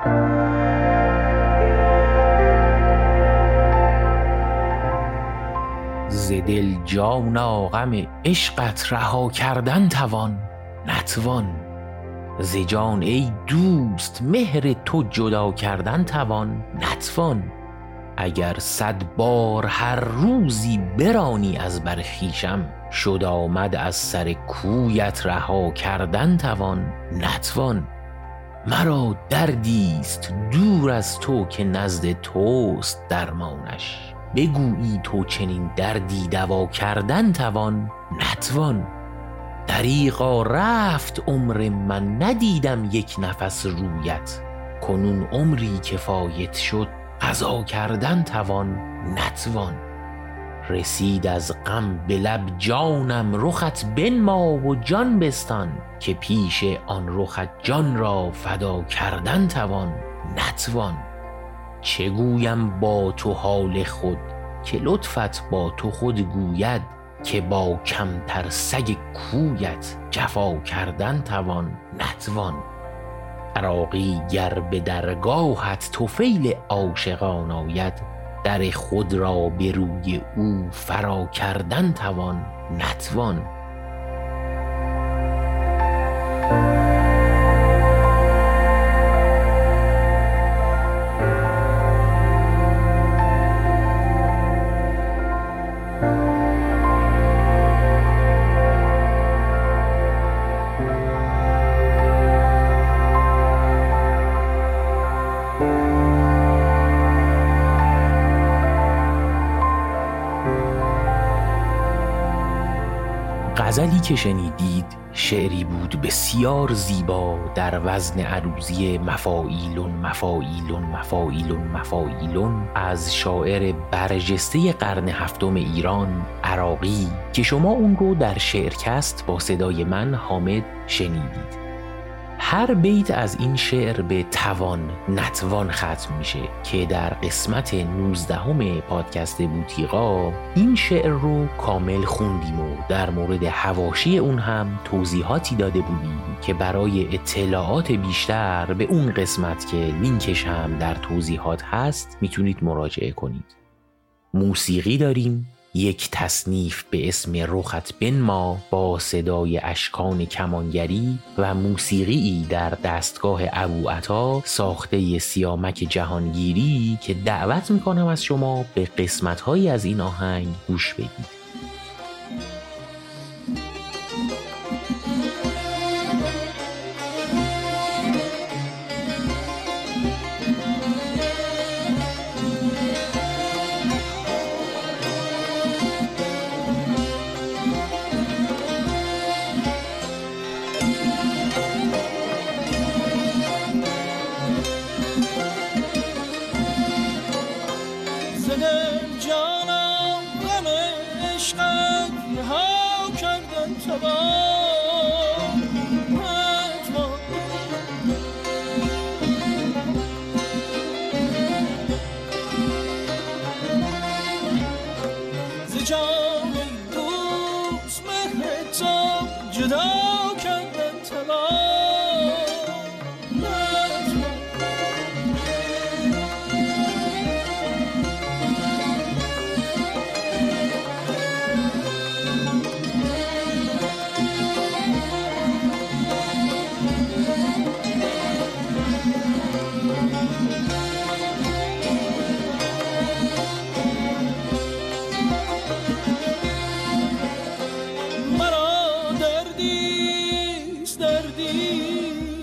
ز دل جانا غم عشقت رها کردن توان نتوان. ز جان ای دوست مهر تو جدا کردن توان نتوان. اگر صد بار هر روزی برانی از بر خویشم شد آمد از سر کویت رها کردن توان نتوان. مرا دردیست دور از تو که نزد توست درمانش. بگویی تو چنین دردی دوا کردن توان نتوان. دریغا رفت عمر من ندیدم یک نفس رویت. کنون عمری که فایت شد قضا کردن توان نتوان. رسید از غم به لب جانم رخت بنما و جان بستان که پیش آن رخت جان را فدا کردن توان نتوان. چه گویم با تو حال خود؟ که لطفت با تو خود گوید که با کمتر سگ کویت جفا کردن توان نتوان. عراقی گر به درگاهت طفیل عاشقان آید در خود را به روی او فرا کردن توان نتوان. غزلی که شنیدید شعری بود بسیار زیبا در وزن عروزی مفاعیلون مفاعیلون مفاعیلون مفاعیلون از شاعر برجسته قرن هفتم ایران عراقی که شما اون رو در شعرکست با صدای من حامد شنیدید. هر بیت از این شعر به توان نتوان ختم میشه که در قسمت 19 پادکست بوتیقا این شعر رو کامل خوندیم و در مورد هواشی اون هم توضیحاتی داده بودیم که برای اطلاعات بیشتر به اون قسمت که لینکش هم در توضیحات هست می‌تونید مراجعه کنید. موسیقی داریم. یک تصنیف به اسم رخت بنما با صدای اشکان کمانگری و موسیقی در دستگاه ابو عطا ساخته سیامک جهانگیری که دعوت می‌کنم از شما به قسمتهایی از این آهنگ گوش بدید. John.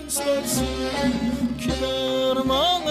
istersin Kime armağan